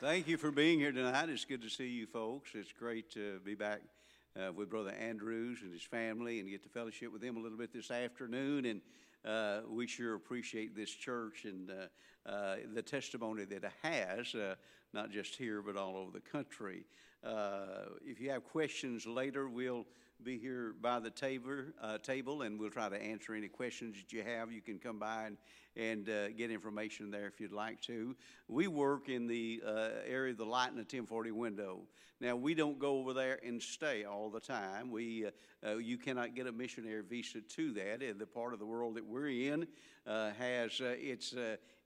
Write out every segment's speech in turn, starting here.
Thank you for being here tonight. It's good to see you folks. It's great to be back uh, with Brother Andrews and his family and get to fellowship with them a little bit this afternoon. And uh, we sure appreciate this church and uh, uh the testimony that it has, uh, not just here, but all over the country. Uh, if you have questions later, we'll be here by the table, uh, table, and we'll try to answer any questions that you have. You can come by and, and uh, get information there if you'd like to. We work in the uh, area of the light in the 1040 window. Now, we don't go over there and stay all the time. We, uh, uh, you cannot get a missionary visa to that. The part of the world that we're in uh, has it's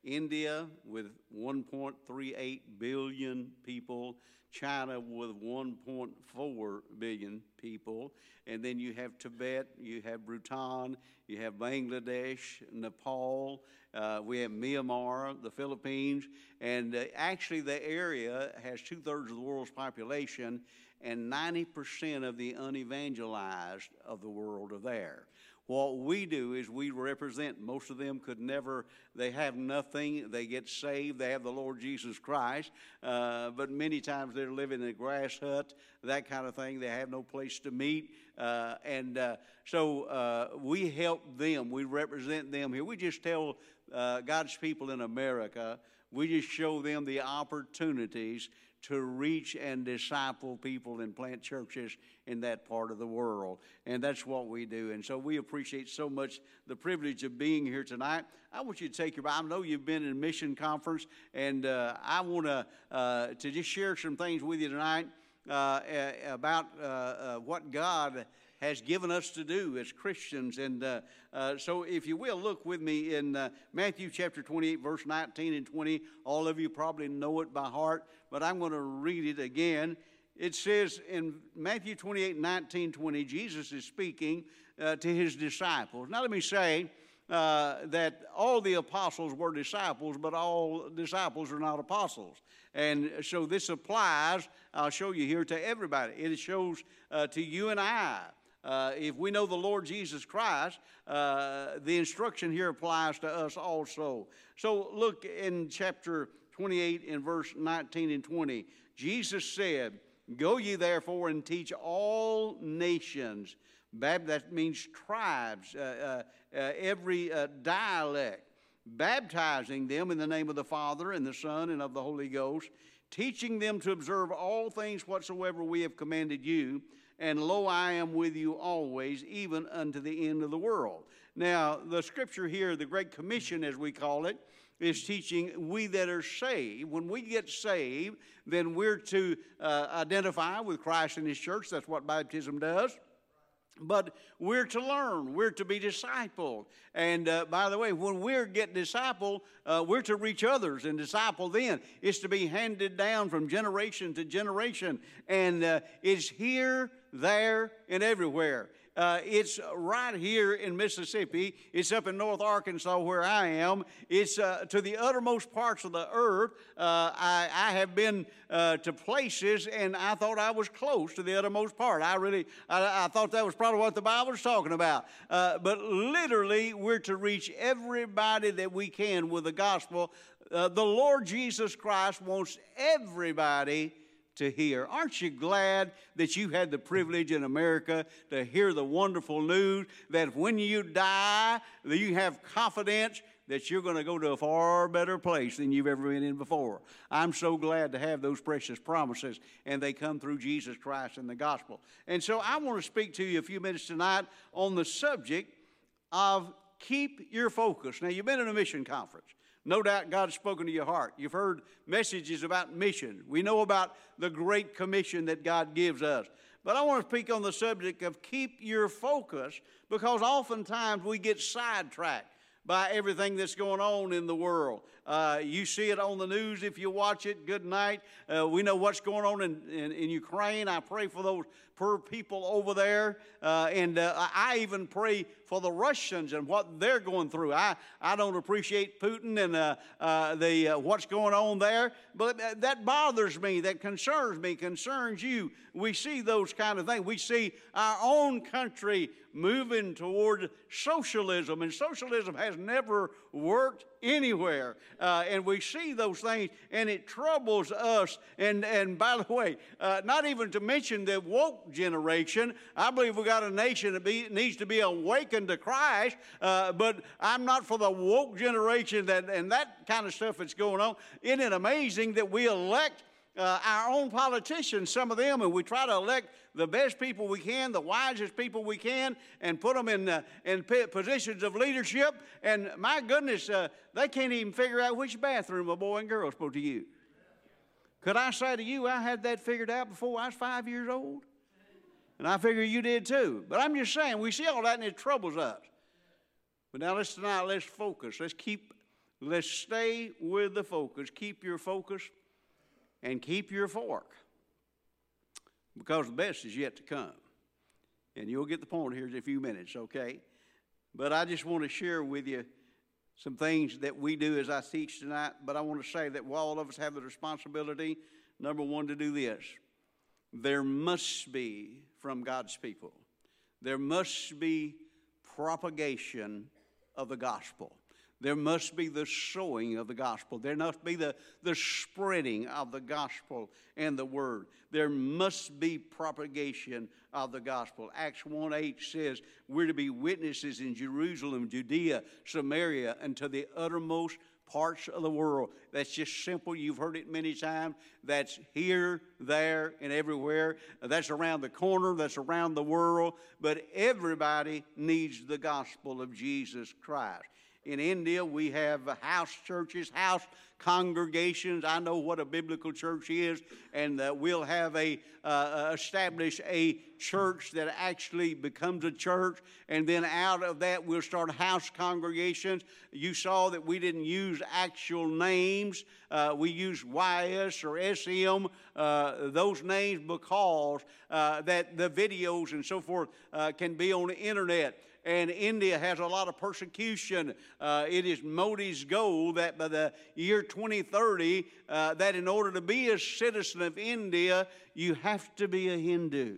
India with 1.38 billion people. China with 1.4 billion people. And then you have Tibet, you have Bhutan, you have Bangladesh, Nepal, uh, we have Myanmar, the Philippines, and uh, actually the area has two thirds of the world's population, and 90% of the unevangelized of the world are there. What we do is we represent, most of them could never, they have nothing, they get saved, they have the Lord Jesus Christ, uh, but many times they're living in a grass hut, that kind of thing. They have no place to meet. Uh, and uh, so uh, we help them, we represent them here. We just tell uh, God's people in America, we just show them the opportunities to reach and disciple people and plant churches in that part of the world. And that's what we do. And so we appreciate so much the privilege of being here tonight. I want you to take your, I know you've been in a mission conference, and uh, I want to, uh, to just share some things with you tonight uh, about uh, uh, what God has given us to do as Christians. And uh, uh, so, if you will, look with me in uh, Matthew chapter 28, verse 19 and 20. All of you probably know it by heart, but I'm going to read it again. It says in Matthew 28, 19, 20, Jesus is speaking uh, to his disciples. Now, let me say, uh, that all the apostles were disciples, but all disciples are not apostles. And so this applies, I'll show you here, to everybody. It shows uh, to you and I. Uh, if we know the Lord Jesus Christ, uh, the instruction here applies to us also. So look in chapter 28 and verse 19 and 20. Jesus said, Go ye therefore and teach all nations. that means tribes, uh, uh, uh every uh, dialect, baptizing them in the name of the Father and the Son and of the Holy Ghost, teaching them to observe all things whatsoever we have commanded you and lo, I am with you always, even unto the end of the world. Now, the scripture here, the Great Commission, as we call it, is teaching we that are saved. When we get saved, then we're to uh, identify with Christ and His church. That's what baptism does. But we're to learn, we're to be discipled. And uh, by the way, when we get discipled, uh, we're to reach others and disciple them. It's to be handed down from generation to generation. And uh, it's here, there, and everywhere. Uh, it's right here in Mississippi. It's up in North Arkansas where I am. It's uh, to the uttermost parts of the earth. Uh, I, I, have been uh, to places and I thought I was close to the uttermost part. I really, I, I thought that was probably what the Bible was talking about. Uh, but literally, we're to reach everybody that we can with the gospel. Uh, the Lord Jesus Christ wants everybody to hear. Aren't you glad that you had the privilege in America to hear the wonderful news that when you die, that you have confidence that you're going to go to a far better place than you've ever been in before. I'm so glad to have those precious promises, and they come through Jesus Christ and the gospel. And so I want to speak to you a few minutes tonight on the subject of keep your focus. Now, you've been in a mission conference. No doubt God's spoken to your heart. You've heard messages about mission. We know about the great commission that God gives us. But I want to speak on the subject of keep your focus because oftentimes we get sidetracked by everything that's going on in the world. Uh, you see it on the news if you watch it. Good night. Uh, we know what's going on in, in, in, Ukraine. I pray for those poor people over there. Uh, and uh, I even pray for the Russians and what they're going through. I, I don't appreciate Putin and uh, uh, the, what's going on there, but that bothers me, that concerns me, concerns you. We see those kind of things. We see our own country moving toward socialism, and socialism has never worked anywhere. Uh, and we see those things, and it troubles us. And, and by the way, uh, not even to mention the woke generation, I believe we got a nation that be, needs to be awakened to Christ, uh, but I'm not for the woke generation that, and that kind of stuff that's going on. Isn't it amazing that we elect? Uh, our own politicians, some of them, and we try to elect the best people we can, the wisest people we can, and put them in, uh, in positions of leadership. And my goodness, uh, they can't even figure out which bathroom a boy and girl is supposed to use. Could I say to you, I had that figured out before I was five years old? And I figure you did too. But I'm just saying, we see all that and it troubles us. But now let's tonight, let's focus. Let's keep, let's stay with the focus. Keep your focus and keep your fork because the best is yet to come. And you'll get the point here in a few minutes, okay? But I just want to share with you some things that we do as I teach tonight. But I want to say that while all of us have the responsibility, number one, to do this. There must be, from God's people, there must be propagation of the gospel. There must be the sowing of the gospel. There must be the, the spreading of the gospel and the word. There must be propagation of the gospel. Acts 1 8 says, We're to be witnesses in Jerusalem, Judea, Samaria, and to the uttermost parts of the world. That's just simple. You've heard it many times. That's here, there, and everywhere. That's around the corner, that's around the world. But everybody needs the gospel of Jesus Christ. In India, we have house churches, house congregations. I know what a biblical church is, and that we'll have a uh, uh, establish a church that actually becomes a church, and then out of that we'll start house congregations. You saw that we didn't use actual names; uh, we used YS or SM uh, those names because uh, that the videos and so forth can be on the internet and India has a lot of persecution. Uh, it is Modi's goal that by the year 2030, uh, that in order to be a citizen of India, you have to be a Hindu.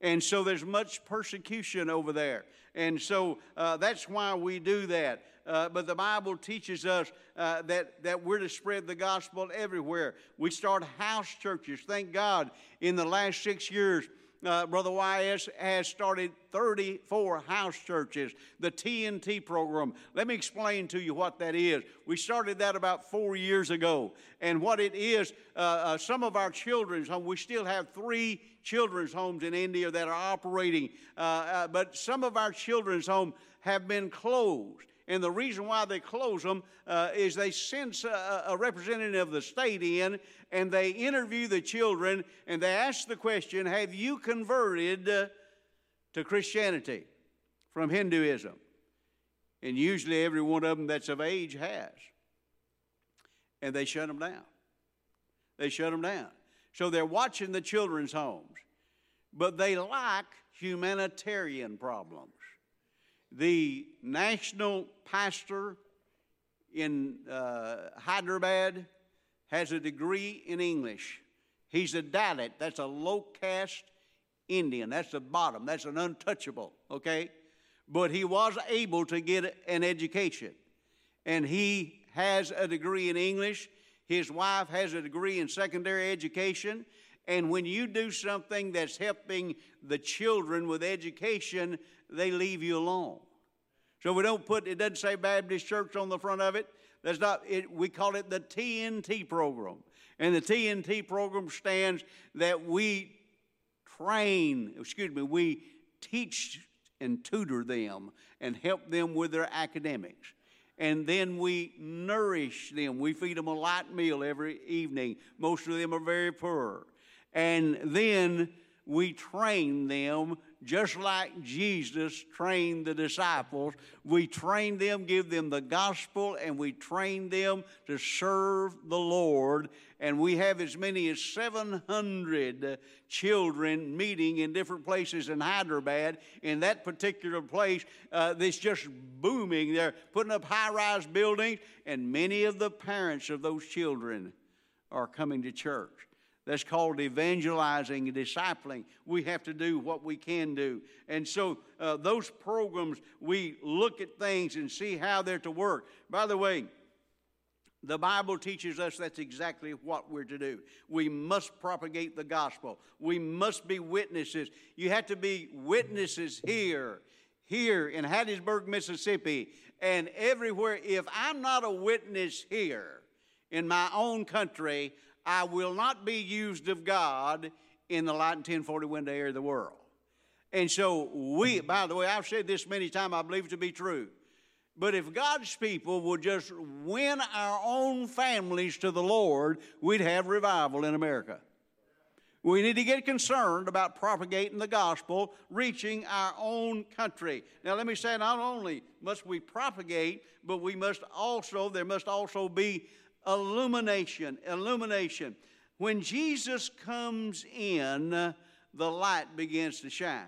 And so there's much persecution over there. And so uh, that's why we do that. Uh, but the Bible teaches us uh, that, that we're to spread the gospel everywhere. We start house churches. Thank God in the last six years, uh, Brother YS has started 34 house churches, the TNT program. Let me explain to you what that is. We started that about four years ago. And what it is, uh, uh, some of our children's home, we still have three children's homes in India that are operating, uh, uh, but some of our children's home have been closed. And the reason why they close them uh, is they send a, a, representative of the state in and they interview the children and they ask the question Have you converted uh, to Christianity from Hinduism? And usually every one of them that's of age has. And they shut them down. They shut them down. So they're watching the children's homes, but they like humanitarian problems the national pastor in uh, Hyderabad has a degree in English. He's a Dalit, that's a low caste Indian. That's the bottom, that's an untouchable, okay? But he was able to get an education. And he has a degree in English. His wife has a degree in secondary education. And when you do something that's helping the children with education, they leave you alone. So we don't put, it doesn't say Baptist Church on the front of it. That's not, it, we call it the TNT program. And the TNT program stands that we train, excuse me, we teach and tutor them and help them with their academics. And then we nourish them. We feed them a light meal every evening. Most of them are very poor. And then we train them just like Jesus trained the disciples. We train them, give them the gospel, and we train them to serve the Lord. And we have as many as 700 children meeting in different places in Hyderabad. In that particular place, uh, that's just booming. They're putting up high rise buildings, and many of the parents of those children are coming to church. That's called evangelizing discipling. We have to do what we can do. And so, uh, those programs, we look at things and see how they're to work. By the way, the Bible teaches us that's exactly what we're to do. We must propagate the gospel. We must be witnesses. You have to be witnesses here, here in Hattiesburg, Mississippi, and everywhere. If I'm not a witness here in my own country, I will not be used of God in the light and 1040 window area of the world. And so we, mm-hmm. by the way, I've said this many times, I believe it to be true. But if God's people would just win our own families to the Lord, we'd have revival in America. We need to get concerned about propagating the gospel, reaching our own country. Now, let me say, not only must we propagate, but we must also, there must also be illumination. Illumination. When Jesus comes in, the light begins to shine.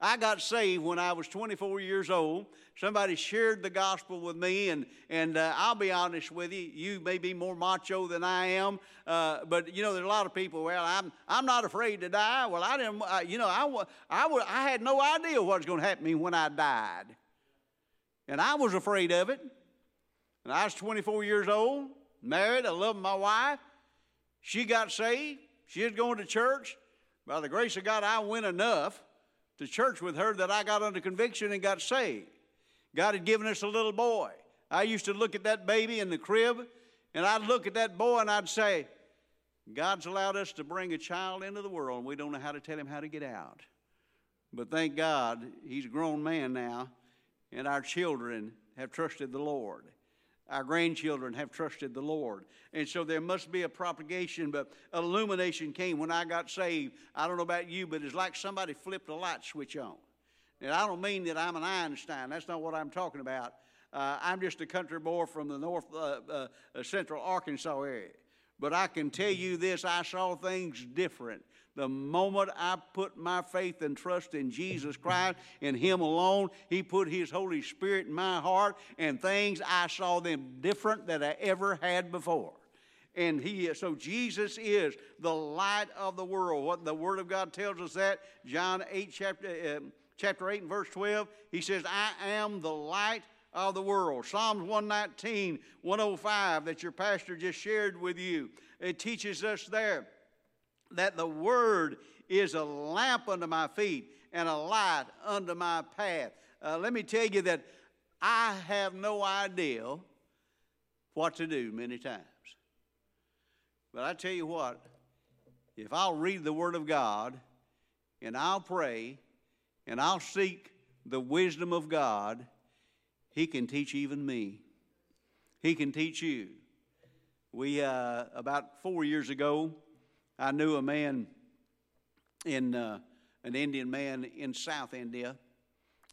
I got saved when I was 24 years old. Somebody shared the gospel with me, and, and uh, I'll be honest with you, you may be more macho than I am, uh, but you know, there's a lot of people, well, I'm, I'm not afraid to die. Well, I didn't, uh, you know, I, I, I had no idea what was going to happen to me when I died. And I was afraid of it. And I was 24 years old, married, I loved my wife. She got saved. She was going to church. By the grace of God, I went enough to church with her that I got under conviction and got saved. God had given us a little boy. I used to look at that baby in the crib, and I'd look at that boy and I'd say, God's allowed us to bring a child into the world, and we don't know how to tell him how to get out. But thank God, he's a grown man now, and our children have trusted the Lord. Our grandchildren have trusted the Lord. And so there must be a propagation, but illumination came when I got saved. I don't know about you, but it's like somebody flipped a light switch on. And I don't mean that I'm an Einstein. That's not what I'm talking about. Uh, I'm just a country boy from the north uh, uh, uh central Arkansas area. But I can tell you this I saw things different. The moment I put my faith and trust in Jesus Christ, in Him alone, He put His Holy Spirit in my heart, and things I saw them different than I ever had before. And He is, so Jesus is the light of the world. What the Word of God tells us that, John 8, chapter, uh, chapter 8 and verse 12, He says, I am the light of the world. Psalms 119, 105 that your pastor just shared with you. It teaches us there that the Word is a lamp unto my feet and a light unto my path. Uh, let me tell you that I have no idea what to do many times. But I tell you what, if I'll read the Word of God and I'll pray and I'll seek the wisdom of God, He can teach even me. He can teach you. We, uh, about four years ago, I knew a man in uh, an Indian man in South India,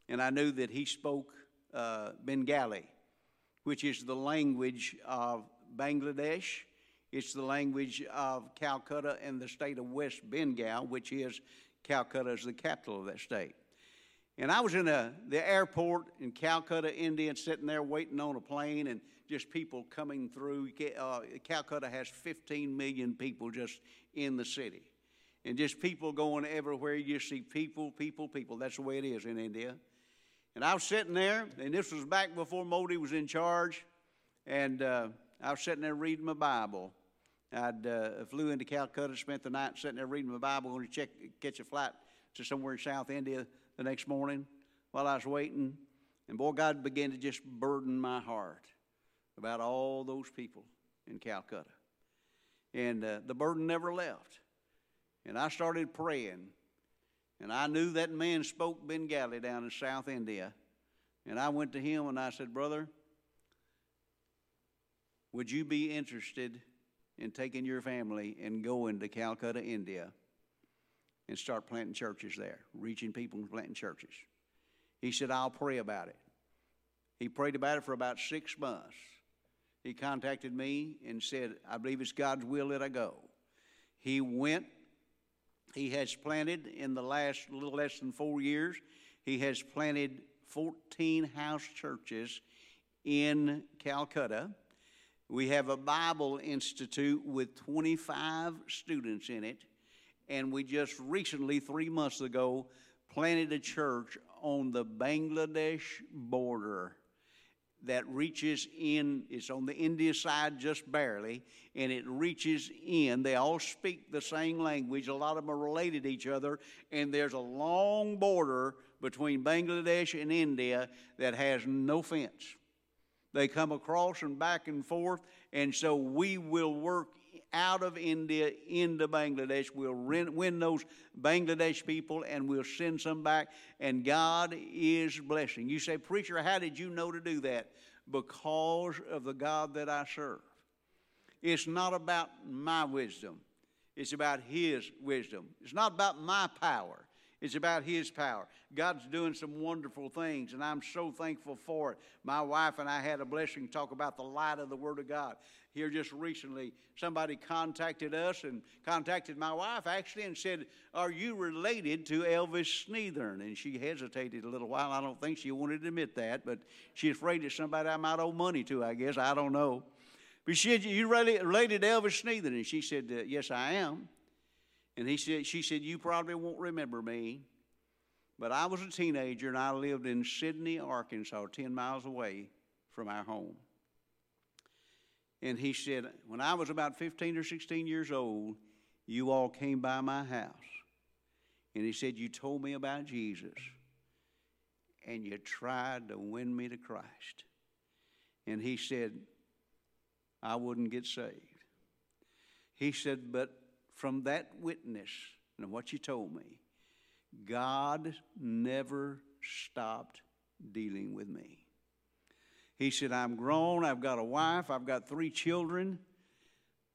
and I knew that he spoke uh, Bengali, which is the language of Bangladesh. It's the language of Calcutta and the state of West Bengal, which is Calcutta is the capital of that state. And I was in a, the airport in Calcutta, India, sitting there waiting on a plane, and just people coming through. Uh, Calcutta has 15 million people just in the city. And just people going everywhere. You see people, people, people. That's the way it is in India. And I was sitting there, and this was back before Modi was in charge. And uh, I was sitting there reading my Bible. I'd uh, flew into Calcutta, spent the night sitting there reading my Bible, going to check, catch a flight to somewhere in South India the next morning while I was waiting. And boy, God began to just burden my heart about all those people in Calcutta. And uh, the burden never left. And I started praying. And I knew that man spoke Bengali down in South India. And I went to him and I said, Brother, would you be interested in taking your family and going to Calcutta, India, and start planting churches there, reaching people and planting churches? He said, I'll pray about it. He prayed about it for about six months he contacted me and said, I believe it's God's will that I go. He went. He has planted in the last little less than four years, he has planted 14 house churches in Calcutta. We have a Bible Institute with 25 students in it, and we just recently, three months ago, planted a church on the Bangladesh border that reaches in, it's on the India side just barely, and it reaches in. They all speak the same language. A lot of them are related to each other, and there's a long border between Bangladesh and India that has no fence. They come across and back and forth, and so we will work out of India into Bangladesh. We'll win those Bangladesh people and we'll send some back, and God is blessing. You say, Preacher, how did you know to do that? Because of the God that I serve. It's not about my wisdom, it's about His wisdom. It's not about my power. It's about His power. God's doing some wonderful things, and I'm so thankful for it. My wife and I had a blessing talk about the light of the Word of God. Here just recently, somebody contacted us and contacted my wife actually and said, Are you related to Elvis Snethern? And she hesitated a little while. I don't think she wanted to admit that, but she's afraid it's somebody I might owe money to, I guess. I don't know. But she said, You related to Elvis Snethern? And she said, uh, Yes, I am. And he said, she said, You probably won't remember me, but I was a teenager and I lived in Sidney, Arkansas, 10 miles away from our home. And he said, When I was about 15 or 16 years old, you all came by my house. And he said, You told me about Jesus. And you tried to win me to Christ. And he said, I wouldn't get saved. He said, But from that witness and what you told me, God never stopped dealing with me. He said, I'm grown, I've got a wife, I've got three children.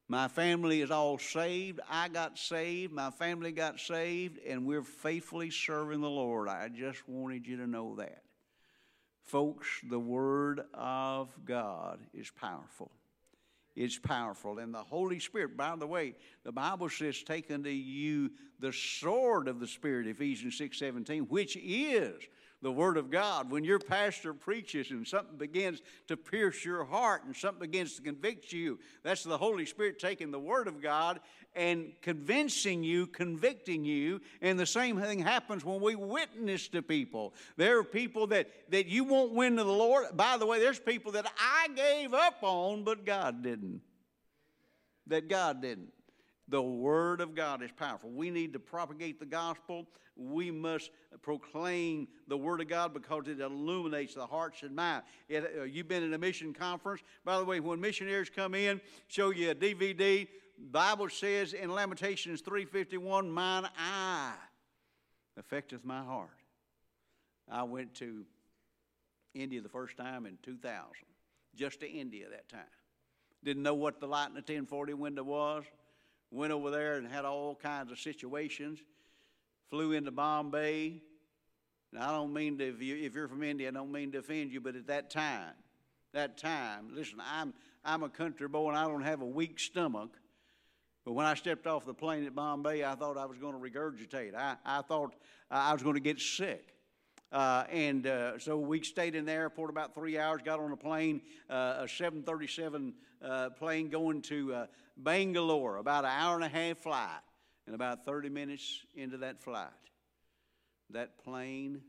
My family is all saved. I got saved, my family got saved, and we're faithfully serving the Lord. I just wanted you to know that. Folks, the Word of God is powerful. It's powerful. And the Holy Spirit, by the way, the Bible says, take unto you the sword of the Spirit, Ephesians 6 17, which is the Word of God. When your pastor preaches and something begins to pierce your heart and something begins to convict you, that's the Holy Spirit taking the Word of God and convincing you, convicting you. And the same thing happens when we witness to people. There are people that, that you won't win to the Lord. By the way, there's people that I gave up on, but God didn't. That God didn't. The Word of God is powerful. We need to propagate the gospel. We must proclaim the Word of God because it illuminates the hearts and minds. Uh, you've been in a mission conference. By the way, when missionaries come in, show you a DVD. Bible says in Lamentations 3:51, "Mine eye affecteth my heart." I went to India the first time in 2000, just to India that time. Didn't know what the light in the 1040 window was went over there and had all kinds of situations. Flew into Bombay. Now, I don't mean to, if, you, if you're from India, I don't mean to offend you, but at that time, that time, listen, I'm, I'm a country boy and I don't have a weak stomach. But when I stepped off the plane at Bombay, I thought I was going to regurgitate. I, I thought I was going to get sick. Uh, and uh, so we stayed in the airport about three hours, got on a plane, uh, a 737 uh, plane going to uh, Bangalore, about an hour and a half flight. And about 30 minutes into that flight, that plane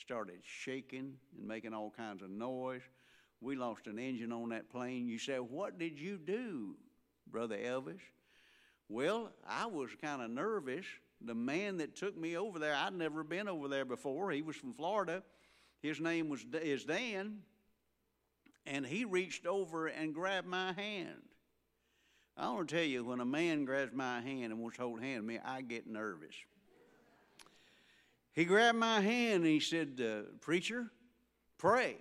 started shaking and making all kinds of noise. We lost an engine on that plane. You say, What did you do, Brother Elvis? Well, I was kind of nervous the man that took me over there, I'd never been over there before. He was from Florida. His name was is Dan, and he reached over and grabbed my hand. I want to tell you, when a man grabs my hand and wants to hold hand me, I get nervous. He grabbed my hand and he said, uh, "Preacher, pray."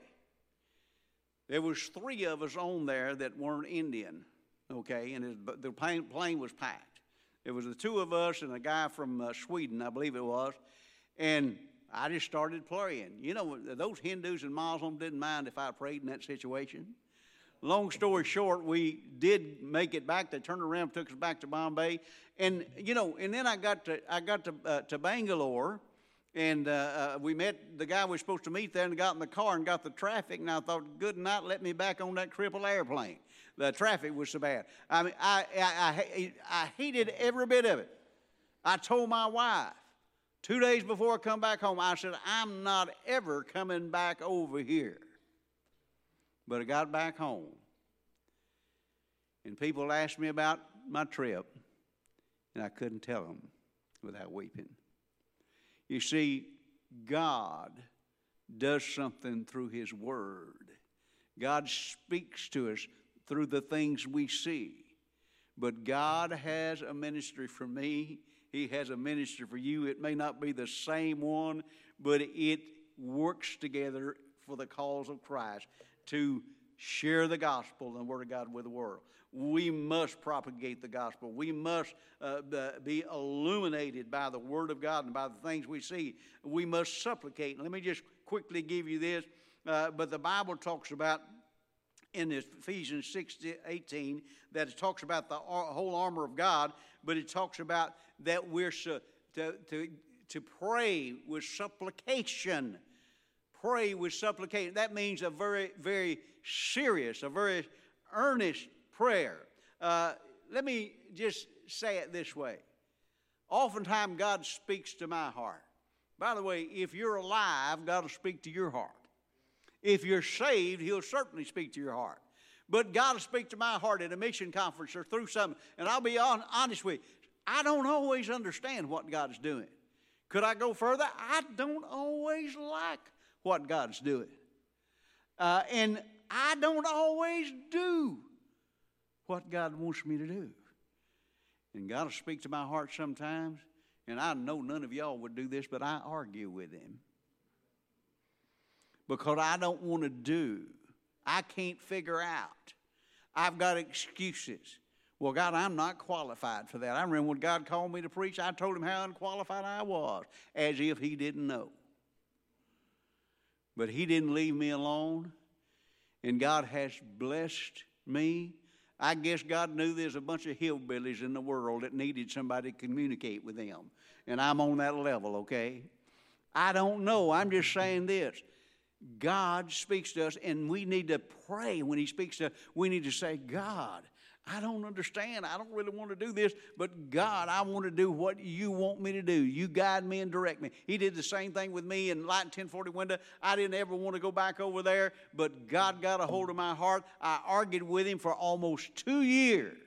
There was three of us on there that weren't Indian, okay, and his, the plane, plane was packed. It was the two of us and a guy from uh, Sweden, I believe it was. And I just started praying. You know, those Hindus and Muslims didn't mind if I prayed in that situation. Long story short, we did make it back. They turned around, took us back to Bombay, and you know, and then I got to I got to uh, to Bangalore, and uh, uh, we met the guy we were supposed to meet there, and got in the car and got the traffic. And I thought, good night, let me back on that crippled airplane. The traffic was so bad. I mean, I, I, I, I hated every bit of it. I told my wife two days before I come back home, I said, I'm not ever coming back over here. But I got back home. And people asked me about my trip, and I couldn't tell them without weeping. You see, God does something through His Word. God speaks to us through the things we see. But God has a ministry for me. He has a ministry for you. It may not be the same one, but it works together for the cause of Christ to share the gospel and the Word of God with the world. We must propagate the gospel. We must uh, be illuminated by the Word of God and by the things we see. We must supplicate. Let me just quickly give you this. Uh, but the Bible talks about in Ephesians 6 18 that it talks about the whole armor of God, but it talks about that we're to, to, to pray with supplication. Pray with supplication. That means a very, very serious, a very earnest prayer. Uh, let me just say it this way. Oftentimes, God speaks to my heart. By the way, if you're alive, God will speak to your heart. If you're saved, He'll certainly speak to your heart. But God will speak to my heart at a mission conference or through something. And I'll be on, honest with you, I don't always understand what God's doing. Could I go further? I don't always like what God's doing. Uh, and I don't always do what God wants me to do. And God will speak to my heart sometimes, and I know none of y'all would do this, but I argue with Him. Because I don't want to do, I can't figure out. I've got excuses. Well, God, I'm not qualified for that. I remember when God called me to preach, I told him how unqualified I was, as if he didn't know. But he didn't leave me alone, and God has blessed me. I guess God knew there's a bunch of hillbillies in the world that needed somebody to communicate with them, and I'm on that level, okay? I don't know. I'm just saying this. God speaks to us, and we need to pray when He speaks to us. We need to say, God, I don't understand. I don't really want to do this, but God, I want to do what you want me to do. You guide me and direct me. He did the same thing with me in Light 1040 window. I didn't ever want to go back over there, but God got a hold of my heart. I argued with him for almost two years.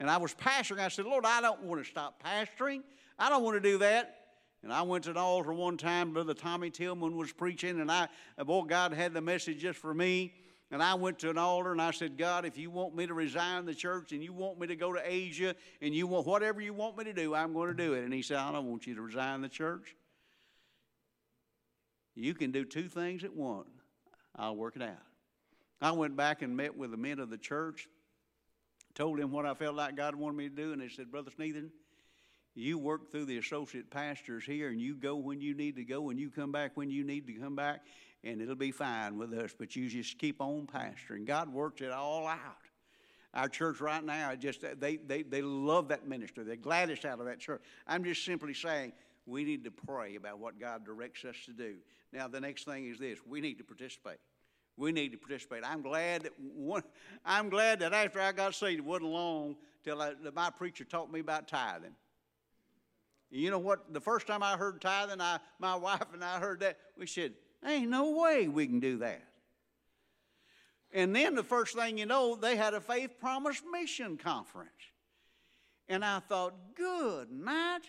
And I was pastoring. I said, Lord, I don't want to stop pastoring. I don't want to do that. And I went to an altar one time, Brother Tommy Tillman was preaching, and I, boy, God had the message just for me. And I went to an altar and I said, God, if you want me to resign the church and you want me to go to Asia and you want whatever you want me to do, I'm going to do it. And he said, I don't want you to resign the church. You can do two things at once. I'll work it out. I went back and met with the men of the church, told them what I felt like God wanted me to do, and they said, Brother Sneathen, you work through the associate pastors here and you go when you need to go and you come back when you need to come back and it'll be fine with us. But you just keep on pastoring. God works it all out. Our church right now, just they, they, they love that ministry. They're gladdest out of that church. I'm just simply saying we need to pray about what God directs us to do. Now, the next thing is this we need to participate. We need to participate. I'm glad that one, I'm glad that after I got saved, it wasn't long till I, my preacher taught me about tithing. You know what? The first time I heard tithing, I, my wife and I heard that, we said, Ain't no way we can do that. And then the first thing you know, they had a Faith Promise Mission Conference. And I thought, good night,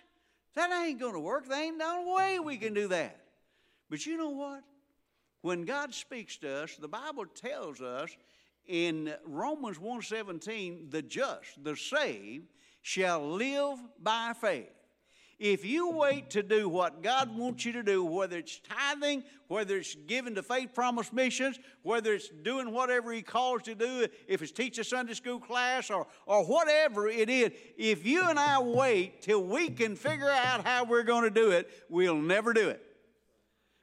that ain't going to work. There ain't no way we can do that. But you know what? When God speaks to us, the Bible tells us in Romans 1:17, the just, the saved, shall live by faith. If you wait to do what God wants you to do, whether it's tithing, whether it's giving to faith promise missions, whether it's doing whatever He calls to do, if it's teach a Sunday school class or, or whatever it is, if you and I wait till we can figure out how we're going to do it, we'll never do it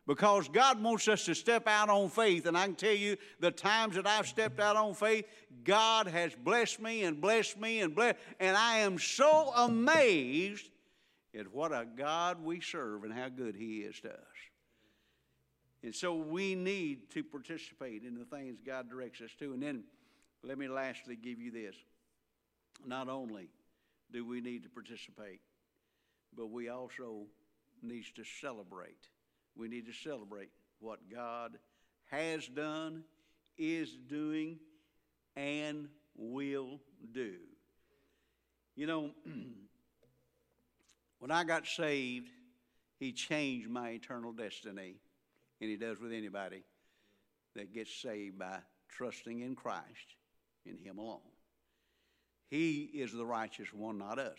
because God wants us to step out on faith. And I can tell you the times that I've stepped out on faith, God has blessed me and blessed me and blessed. And I am so amazed at what a God we serve and how good He is to us. And so we need to participate in the things God directs us to. And then let me lastly give you this. Not only do we need to participate, but we also need to celebrate. We need to celebrate what God has done, is doing, and will do. You know, when I got saved, He changed my eternal destiny, and He does with anybody that gets saved by trusting in Christ, in Him alone. He is the righteous one, not us.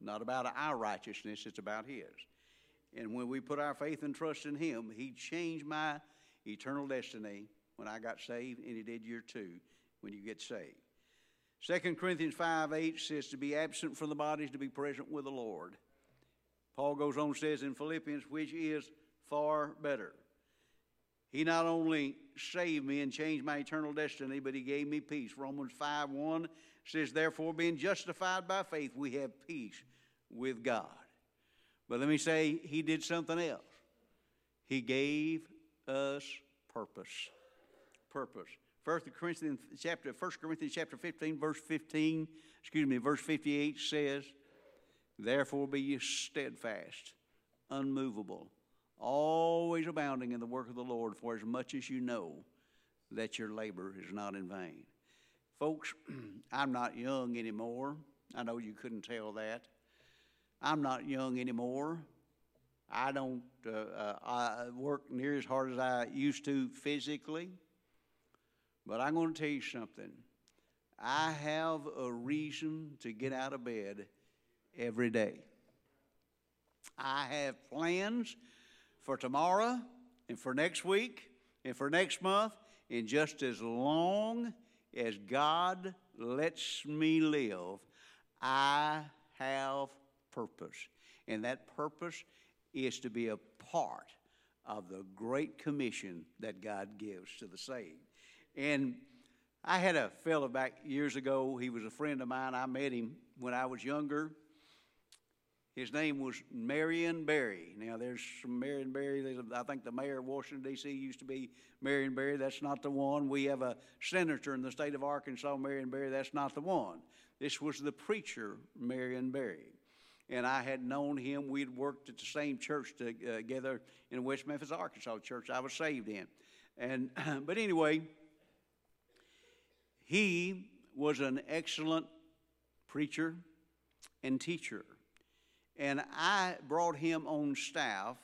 Not about our righteousness, it's about His. And when we put our faith and trust in Him, He changed my eternal destiny when I got saved, and He did your too when you get saved. 2 Corinthians 5 8 says, To be absent from the body is to be present with the Lord. Paul goes on and says in Philippians, which is far better. He not only saved me and changed my eternal destiny, but he gave me peace. Romans 5 1 says, Therefore, being justified by faith, we have peace with God. But let me say, he did something else. He gave us purpose. Purpose. First Corinthians chapter, 1 Corinthians chapter 15, verse 15, excuse me, verse 58 says, Therefore be ye steadfast, unmovable, always abounding in the work of the Lord, for as much as you know that your labor is not in vain. Folks, I'm not young anymore. I know you couldn't tell that. I'm not young anymore. I don't uh, uh, I work near as hard as I used to physically. But I'm going to tell you something. I have a reason to get out of bed every day. I have plans for tomorrow and for next week and for next month, and just as long as God lets me live, I have purpose. And that purpose is to be a part of the great commission that God gives to the saved. And I had a fellow back years ago, he was a friend of mine. I met him when I was younger. His name was Marion Barry. Now, there's some Marion Barry. I think the mayor of Washington, D.C. used to be Marion Barry. That's not the one. We have a senator in the state of Arkansas, Marion Berry. That's not the one. This was the preacher, Marion Barry. And I had known him. We'd worked at the same church uh, together in West Memphis, Arkansas church I was saved in. And, but anyway, he was an excellent preacher and teacher. And I brought him on staff,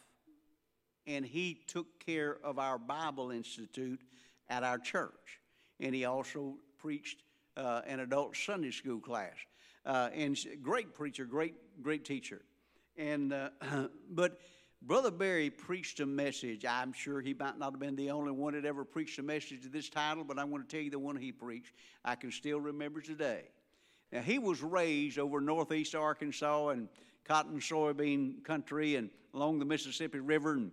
and he took care of our Bible Institute at our church. And he also preached uh, an adult Sunday school class. Uh, and great preacher, great, great teacher. And, uh, but Brother Barry preached a message. I'm sure he might not have been the only one that ever preached a message of this title, but I'm going to tell you the one he preached. I can still remember today. Now, he was raised over northeast Arkansas and cotton soybean country and along the Mississippi River. And,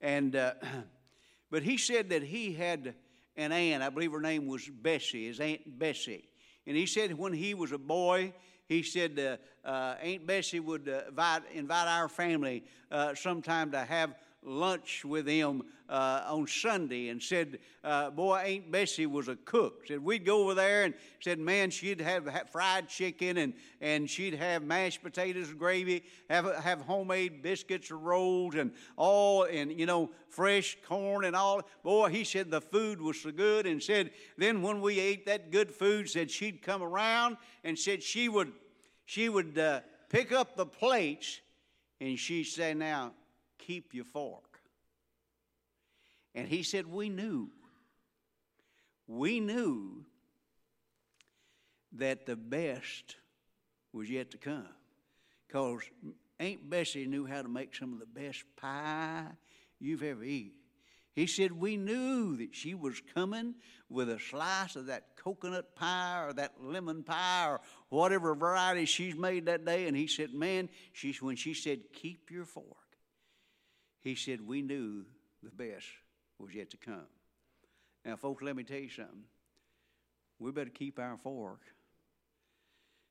and uh, but he said that he had an aunt, I believe her name was Bessie, his Aunt Bessie. And he said when he was a boy, he said uh, uh, Aunt Bessie would uh, invite, invite our family uh, sometime to have lunch with him uh, on Sunday and said, uh, Boy, Aunt Bessie was a cook. Said we'd go over there and said, Man, she'd have, fried chicken and, and she'd have mashed potatoes and gravy, have, have homemade biscuits or rolls and all, and, you know, fresh corn and all. Boy, he said the food was so good and said, Then when we ate that good food, said she'd come around and said she would, she would uh, pick up the plates and she'd say, Now, keep your fork. And he said, We knew. We knew that the best was yet to come. Because Aunt Bessie knew how to make some of the best pie you've ever eaten. He said, We knew that she was coming with a slice of that coconut pie or that lemon pie or whatever variety she's made that day. And he said, Man, she's, when she said, Keep your fork, he said, We knew the best was yet to come. Now, folks, let me tell you something. We better keep our fork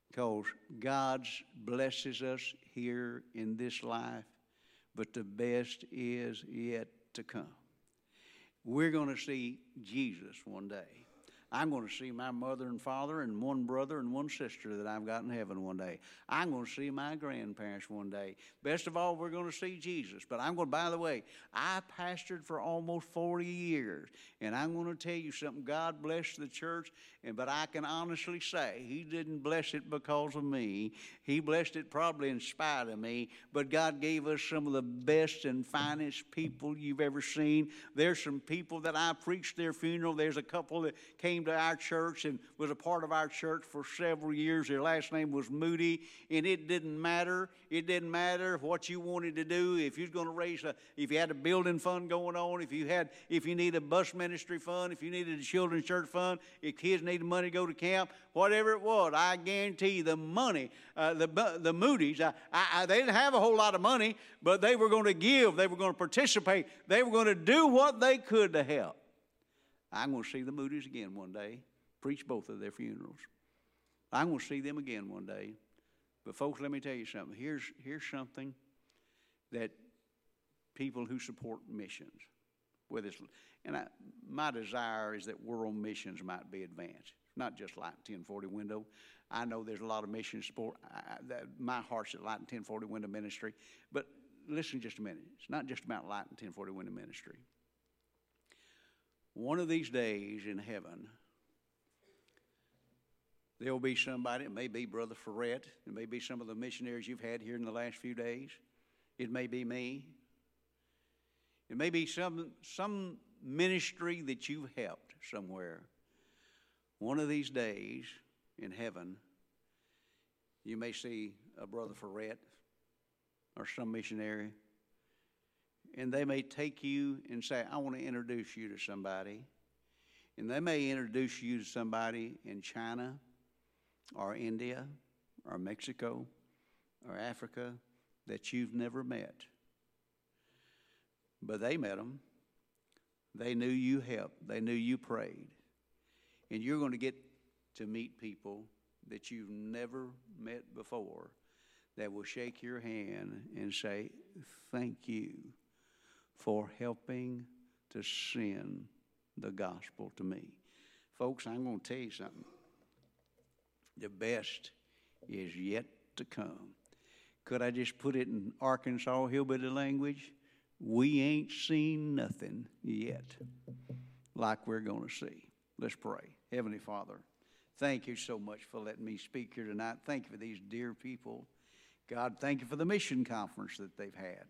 because God blesses us here in this life, but the best is yet to come. We're going to see Jesus one day. I'm going to see my mother and father and one brother and one sister that I've got in heaven one day. I'm going to see my grandparents one day. Best of all, we're going to see Jesus. But I'm going, by the way, I pastored for almost 40 years. And I'm going to tell you something. God blessed the church. And, but I can honestly say, He didn't bless it because of me. He blessed it probably in spite of me. But God gave us some of the best and finest people you've ever seen. There's some people that I preached their funeral. There's a couple that came to our church and was a part of our church for several years. Their last name was Moody, and it didn't matter. It didn't matter what you wanted to do. If you're going to raise a, if you had a building fund going on, if you had, if you needed a bus ministry fund, if you needed a children's church fund, if kids needed money to go to camp, whatever it was, I guarantee the money, uh, the the Moody's, I, I, they didn't have a whole lot of money, but they were going to give, they were going to participate, they were going to do what they could to help. I'm going to see the Moody's again one day, preach both of their funerals. I'm going to see them again one day. But, folks, let me tell you something. Here's, here's something that people who support missions, whether it's, and I, my desire is that world missions might be advanced, not just Light 1040 Window. I know there's a lot of mission support. I, that, my heart's at Light 1040 Window Ministry. But listen just a minute. It's not just about Light 1040 Window Ministry. One of these days in heaven, there will be somebody, it may be Brother Ferret, it may be some of the missionaries you've had here in the last few days, it may be me, it may be some, some ministry that you've helped somewhere. One of these days in heaven, you may see a Brother Ferret or some missionary and they may take you and say, I want to introduce you to somebody. And they may introduce you to somebody in China or India or Mexico or Africa that you've never met. But they met them. They knew you helped. They knew you prayed. And you're going to get to meet people that you've never met before that will shake your hand and say, Thank you for helping to send the gospel to me. Folks, I'm going to tell you something. The best is yet to come. Could I just put it in Arkansas hillbilly language? We ain't seen nothing yet like we're going to see. Let's pray. Heavenly Father, thank you so much for letting me speak here tonight. Thank you for these dear people. God, thank you for the mission conference that they've had.